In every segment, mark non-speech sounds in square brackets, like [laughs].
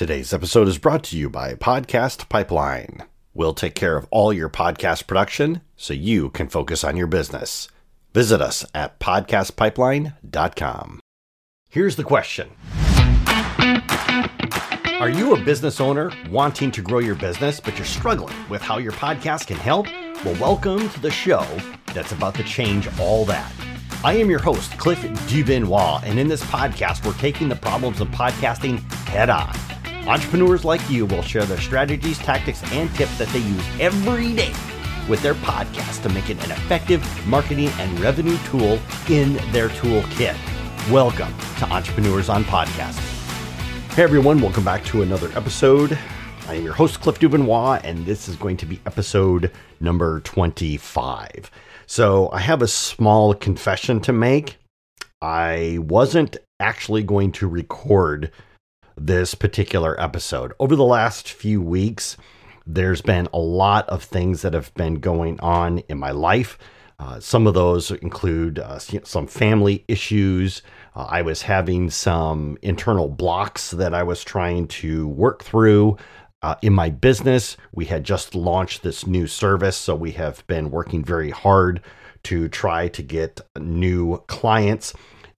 Today's episode is brought to you by Podcast Pipeline. We'll take care of all your podcast production so you can focus on your business. Visit us at podcastpipeline.com. Here's the question Are you a business owner wanting to grow your business, but you're struggling with how your podcast can help? Well, welcome to the show that's about to change all that. I am your host, Cliff Duvernois, and in this podcast, we're taking the problems of podcasting head on. Entrepreneurs like you will share their strategies, tactics, and tips that they use every day with their podcast to make it an effective marketing and revenue tool in their toolkit. Welcome to Entrepreneurs on Podcast. Hey everyone, welcome back to another episode. I am your host, Cliff Duvernois, and this is going to be episode number 25. So I have a small confession to make. I wasn't actually going to record this particular episode. Over the last few weeks, there's been a lot of things that have been going on in my life. Uh, some of those include uh, some family issues. Uh, I was having some internal blocks that I was trying to work through. Uh, in my business, we had just launched this new service, so we have been working very hard to try to get new clients.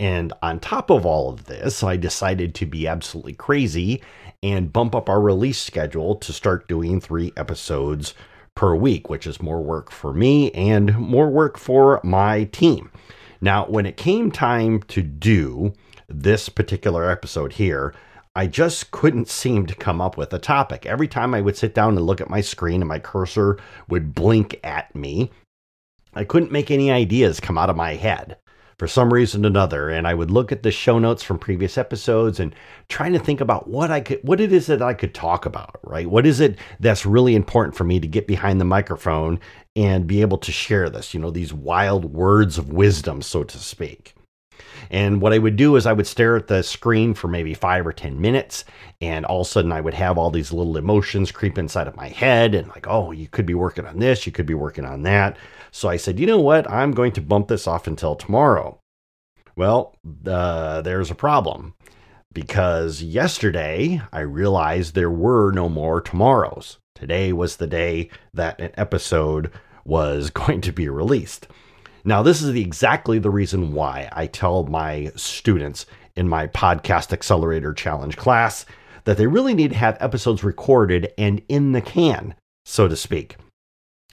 And on top of all of this, I decided to be absolutely crazy and bump up our release schedule to start doing three episodes per week, which is more work for me and more work for my team. Now, when it came time to do this particular episode here, I just couldn't seem to come up with a topic. Every time I would sit down and look at my screen and my cursor would blink at me, I couldn't make any ideas come out of my head for some reason or another and i would look at the show notes from previous episodes and trying to think about what i could what it is that i could talk about right? What is it that's really important for me to get behind the microphone and be able to share this you know these wild words of wisdom so to speak and what I would do is I would stare at the screen for maybe five or 10 minutes. And all of a sudden, I would have all these little emotions creep inside of my head and, like, oh, you could be working on this, you could be working on that. So I said, you know what? I'm going to bump this off until tomorrow. Well, uh, there's a problem because yesterday I realized there were no more tomorrows. Today was the day that an episode was [laughs] going to be released. Now, this is exactly the reason why I tell my students in my Podcast Accelerator Challenge class that they really need to have episodes recorded and in the can, so to speak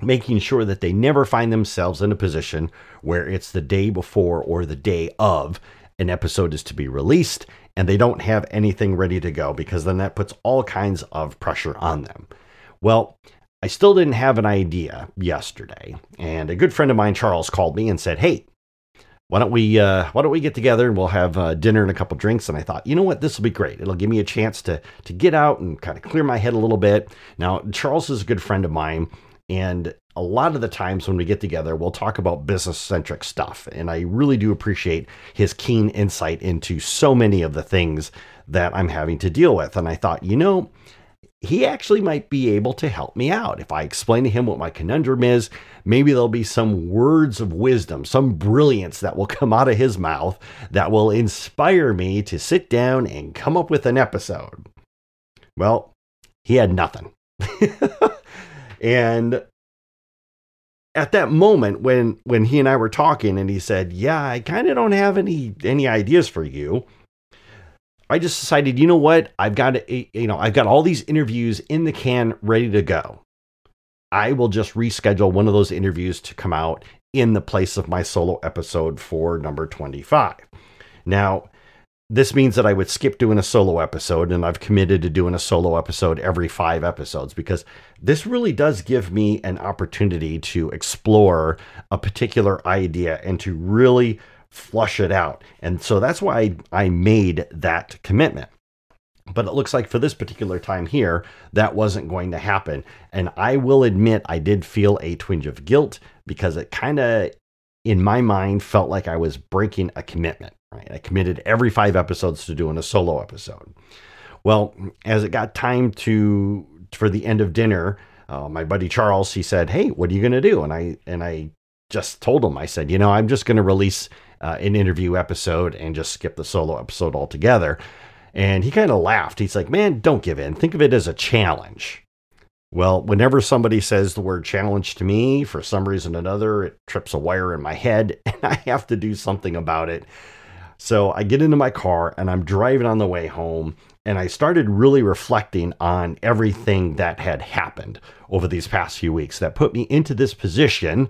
making sure that they never find themselves in a position where it's the day before or the day of an episode is to be released and they don't have anything ready to go because then that puts all kinds of pressure on them. Well, I still didn't have an idea yesterday, and a good friend of mine, Charles, called me and said, "Hey, why don't we uh, why don't we get together and we'll have uh, dinner and a couple drinks?" And I thought, you know what, this will be great. It'll give me a chance to to get out and kind of clear my head a little bit. Now, Charles is a good friend of mine, and a lot of the times when we get together, we'll talk about business centric stuff. And I really do appreciate his keen insight into so many of the things that I'm having to deal with. And I thought, you know, he actually might be able to help me out. If I explain to him what my conundrum is, maybe there'll be some words of wisdom, some brilliance that will [laughs] come out of his mouth that will inspire me to sit down and come up with an episode. Well, he had nothing. [laughs] And at that moment when when he and I were talking and he said, "Yeah, I kind of don't have any any ideas for you." I just decided, you know what? I've got eh, you know, I've got all these interviews in the can ready to go. I will just reschedule one of those interviews to come out in the place of my solo episode for number 25. Now, this means that I would skip doing a solo episode, and I've committed to doing a solo episode every five episodes because this really does give me an opportunity to explore a particular idea and to really flush it out. And so that's why I made that commitment. But it looks like for this particular time here, that wasn't going to happen. And I will admit, I did feel a twinge of guilt because it kind of, in my mind, felt like I was breaking a commitment. Right? I committed every five episodes to doing a solo episode. Well, as it got time to for the end of dinner, uh, my buddy Charles he said, "Hey, what are you going to do?" And I and I just told him, I said, "You know, I'm just going to release uh, an interview episode and just skip the solo episode altogether." And he kind of laughed. He's like, man, don't give in. Think of it as a challenge. Well, whenever somebody says the word challenge to me, for some reason or another, it trips a wire in my head [laughs] and I have to do something about it. So I get into my car and I'm driving on the way home and I started really reflecting on everything that had happened over these past few weeks that put me into this position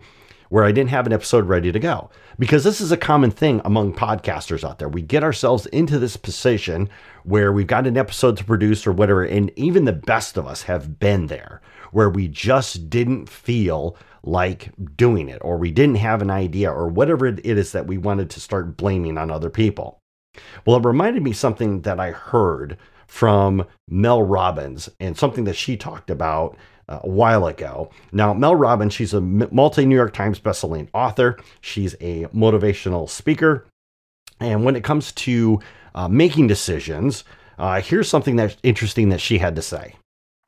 where I didn't have an episode ready to go. Because this is a common thing among podcasters out there. We get ourselves into this position where we've got an episode to produce or whatever, and even the best of us have been there where we just didn't feel like doing it or we didn't have an idea or whatever it is that we wanted to start blaming on other people. Well, it reminded me something that I heard from Mel Robbins and something that she talked about uh, a while ago. Now, Mel Robbins, she's a multi New York Times bestselling author. She's a motivational speaker. And when it comes to uh, making decisions, uh, here's something that's interesting that she had to say.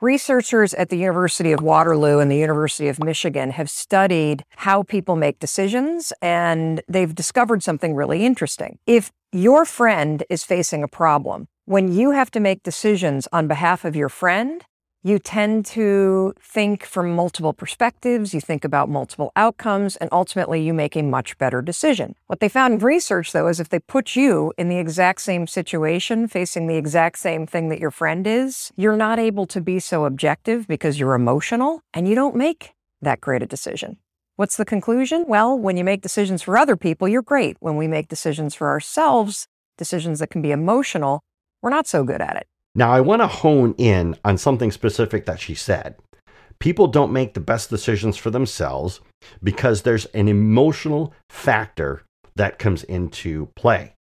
Researchers at the University of Waterloo and the University of Michigan have studied how people make decisions, and they've discovered something really interesting. If your friend is facing a problem, when you have to make decisions on behalf of your friend, you tend to think from multiple perspectives, you think about multiple outcomes, and ultimately you make a much better decision. What they found in research, though, is if they put you in the exact same situation, facing the exact same thing that your friend is, you're not able to be so objective because you're emotional and you don't make that great a decision. What's the conclusion? Well, when you make decisions for other people, you're great. When we make decisions for ourselves, decisions that can be emotional, we're not so good at it. Now, I want to hone in on something specific that she said. People don't make the best decisions for themselves because there's an emotional factor that comes into play.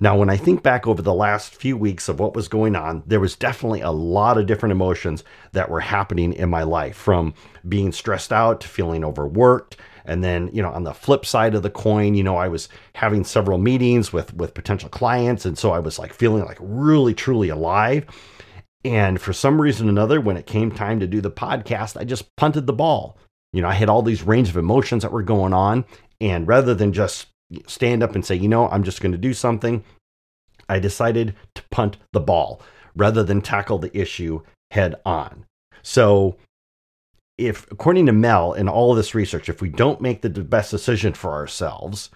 Now, when I think back over the last few weeks of what was going on, there was definitely a lot of different emotions that were happening in my life from being stressed out to feeling overworked and then, you know, on the flip side of the coin, you know, I was having several meetings with with potential clients and so I was like feeling like really truly alive. And for some reason or another, when it came time to do the podcast, I just punted the ball. You know, I had all these range of emotions that were going on. And rather than just stand up and say, you know, I'm just going to do something, I decided to punt the ball rather than tackle the issue head on. So if, according to Mel and all of this research, if we don't make the best decision for ourselves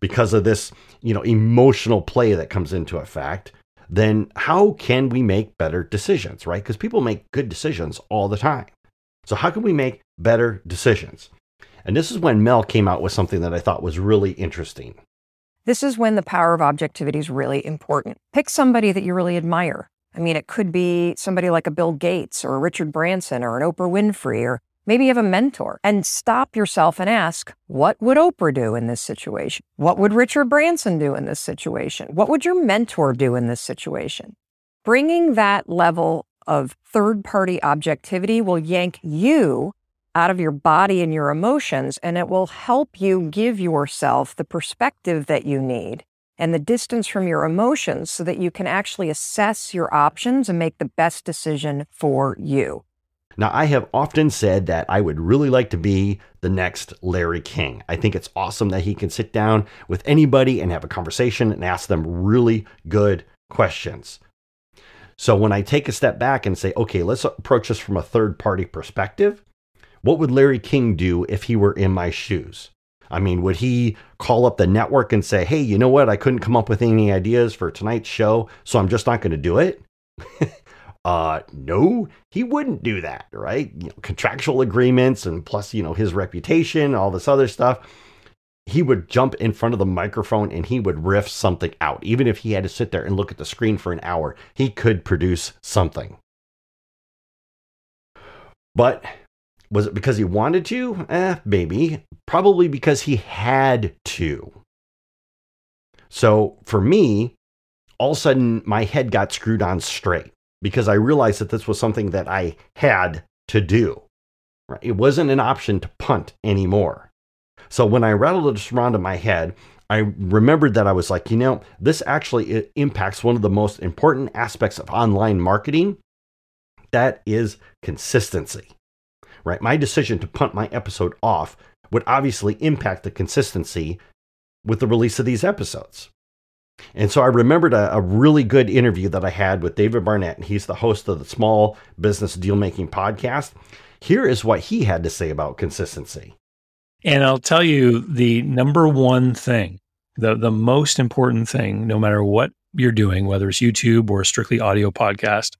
because of this, you know, emotional play that comes into effect, then how can we make better decisions, right? Because people make good decisions all the time. So, how can we make better decisions? And this is when Mel came out with something that I thought was really interesting. This is when the power of objectivity is really important. Pick somebody that you really admire. I mean, it could be somebody like a Bill Gates or a Richard Branson or an Oprah Winfrey or Maybe you have a mentor and stop yourself and ask, what would Oprah do in this situation? What would Richard Branson do in this situation? What would your mentor do in this situation? Bringing that level of third party objectivity will yank you out of your body and your emotions, and it will help you give yourself the perspective that you need and the distance from your emotions so that you can actually assess your options and make the best decision for you. Now, I have often said that I would really like to be the next Larry King. I think it's awesome that he can sit down with anybody and have a conversation and ask them really good questions. So when I take a step back and say, okay, let's approach this from a third party perspective, what would Larry King do if he were in my shoes? I mean, would he call up the network and say, hey, you know what? I couldn't come up with any ideas for tonight's show, so I'm just not going to do it? [laughs] Uh, no, he wouldn't do that, right? You know, contractual agreements and plus, you know, his reputation, all this other stuff. He would jump in front of the microphone and he would riff something out. Even if he had to sit there and look at the screen for an hour, he could produce something. But was it because he wanted to? Eh, maybe. Probably because he had to. So for me, all of a sudden my head got screwed on straight because I realized that this was something that I had to do. Right? It wasn't an option to punt anymore. So when I rattled this around in my head, I remembered that I was like, you know, this actually impacts one of the most important aspects of online marketing. That is consistency. Right? My decision to punt my episode off would obviously impact the consistency with the release of these episodes. And so I remembered a, a, really good interview that I had with David Barnett, and he's the host of the Small Business Deal Making podcast. Here is what he had to say about consistency. And I'll tell you the number one thing, the, the most important thing, no matter what you're doing, whether it's YouTube or strictly audio podcast,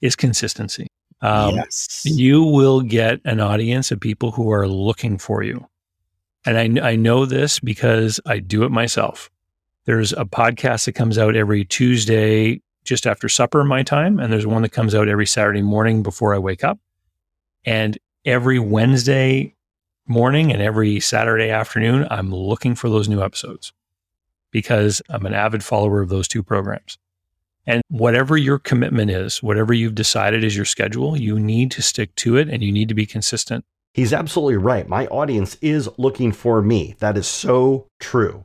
is consistency. Um, yes. You will get an audience of people who are looking for you. And I, I know this because I do it myself. There's a podcast that comes out every Tuesday just after supper, my time. And there's one that comes out every Saturday morning before I wake up. And every Wednesday morning and every Saturday afternoon, I'm looking for those new episodes because I'm an avid follower of those two programs. And whatever your commitment is, whatever you've decided is your schedule, you need to stick to it and you need to be consistent. He's absolutely right. My audience is looking for me. That is so true.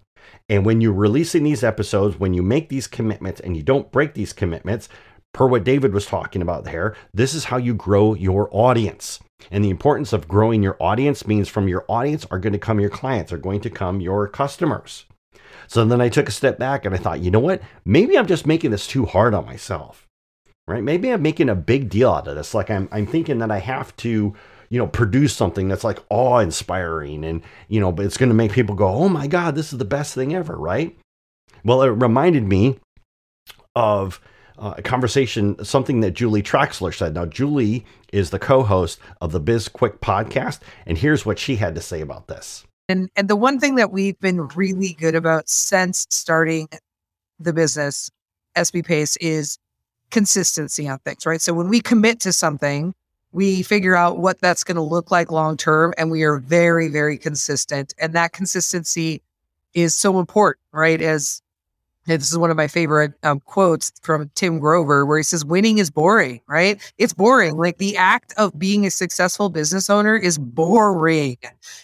And when you're releasing these episodes, when you make these commitments and you don't break these commitments, per what David was talking about there, this is how you grow your audience. And the importance of growing your audience means from your audience are going to come your clients, are going to come your customers. So then I took a step back and I thought, you know what? Maybe I'm just making this too hard on myself. Right? Maybe I'm making a big deal out of this. Like I'm I'm thinking that I have to you know, produce something that's like awe inspiring and, you know, but it's going to make people go, oh my God, this is the best thing ever, right? Well, it reminded me of uh, a conversation, something that Julie Traxler said. Now, Julie is the co host of the Biz Quick podcast, and here's what she had to say about this. And, and the one thing that we've been really good about since starting the business, SB Pace, is consistency on things, right? So when we commit to something, we figure out what that's going to look like long term and we are very very consistent and that consistency is so important right as this is one of my favorite um, quotes from tim grover where he says winning is boring right? It's boring. Like the act of being a successful business owner is boring.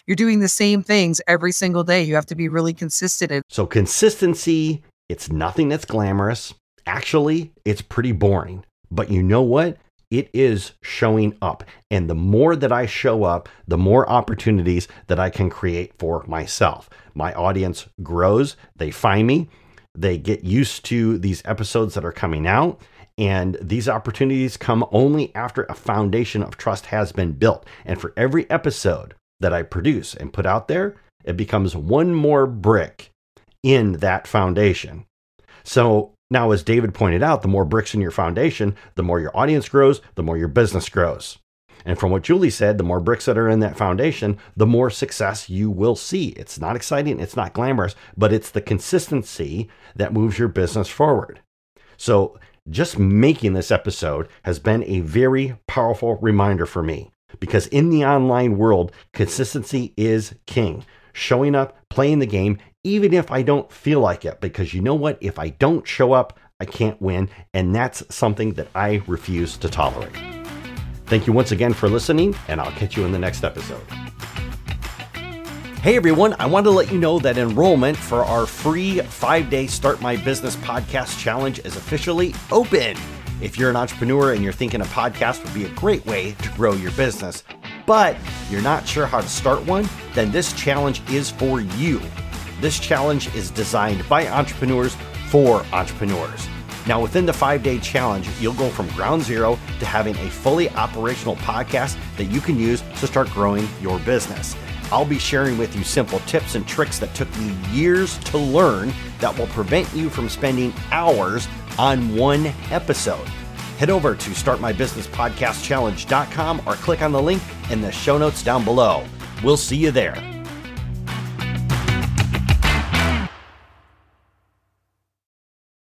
You're doing the same things every single day. You have to be really consistent. So consistency it's nothing that's glamorous. Actually it's pretty boring. But you know what? It is showing up. And the more that I show up, the more opportunities that I can create for myself. My audience grows, they find me, they get used to these episodes that are coming out. And these opportunities come only after a foundation of trust has been built. And for every episode that I produce and put out there, it becomes one more brick in that foundation. So now, as David pointed out, the more bricks in your foundation, the more your audience grows, the more your business grows. And from what Julie said, the more bricks that are in that foundation, the more success you will see. It's not exciting, it's not glamorous, but it's the consistency that moves your business forward. So, just making this episode has been a very powerful reminder for me because in the online world, consistency is king. Showing up, playing the game, even if I don't feel like it, because you know what? If I don't show up, I can't win. And that's something that I refuse to tolerate. Thank you once again for listening, and I'll catch you in the next episode. Hey everyone, I want to let you know that enrollment for our free five day Start My Business podcast challenge is officially open. If you're an entrepreneur and you're thinking a podcast would be a great way to grow your business, but you're not sure how to start one, then this challenge is for you. This challenge is designed by entrepreneurs for entrepreneurs. Now, within the five day challenge, you'll go from ground zero to having a fully operational podcast that you can use to start growing your business. I'll be sharing with you simple tips and tricks that took me years to learn that will prevent you from spending hours on one episode. Head over to startmybusinesspodcastchallenge.com or click on the link in the show notes down below. We'll see you there.